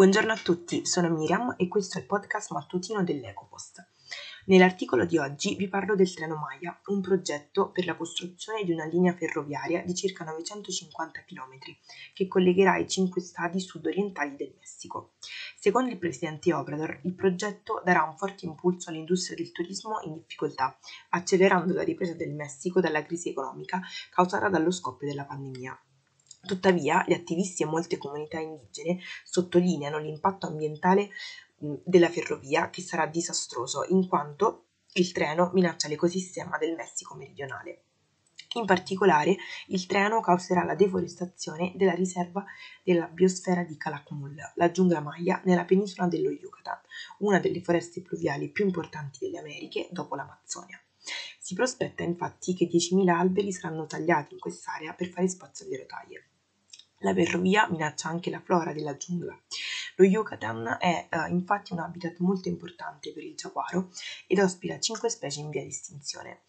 Buongiorno a tutti, sono Miriam e questo è il podcast mattutino dell'Ecopost. Nell'articolo di oggi vi parlo del treno Maya, un progetto per la costruzione di una linea ferroviaria di circa 950 km che collegherà i cinque stati sud-orientali del Messico. Secondo il presidente Obrador, il progetto darà un forte impulso all'industria del turismo in difficoltà, accelerando la ripresa del Messico dalla crisi economica causata dallo scoppio della pandemia. Tuttavia, gli attivisti e molte comunità indigene sottolineano l'impatto ambientale della ferrovia che sarà disastroso in quanto il treno minaccia l'ecosistema del Messico meridionale. In particolare, il treno causerà la deforestazione della riserva della biosfera di Calakmul, la giungla Maya nella penisola dello Yucatan, una delle foreste pluviali più importanti delle Americhe dopo l'Amazzonia. Si prospetta infatti che 10.000 alberi saranno tagliati in quest'area per fare spazio alle rotaie. La ferrovia minaccia anche la flora della giungla. Lo Yucatan è uh, infatti un habitat molto importante per il giaguaro ed ospita 5 specie in via di estinzione.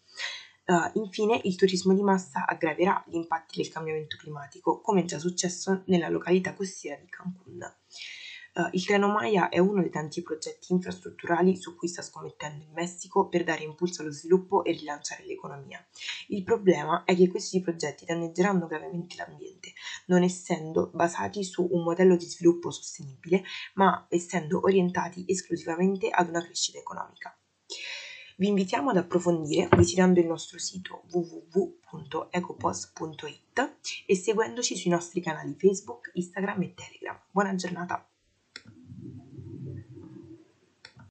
Uh, infine, il turismo di massa aggraverà gli impatti del cambiamento climatico, come già successo nella località costiera di Cancun. Uh, il treno Maya è uno dei tanti progetti infrastrutturali su cui sta scommettendo il Messico per dare impulso allo sviluppo e rilanciare l'economia. Il problema è che questi progetti danneggeranno gravemente l'ambiente, non essendo basati su un modello di sviluppo sostenibile, ma essendo orientati esclusivamente ad una crescita economica. Vi invitiamo ad approfondire visitando il nostro sito www.ecopost.it e seguendoci sui nostri canali Facebook, Instagram e Telegram. Buona giornata!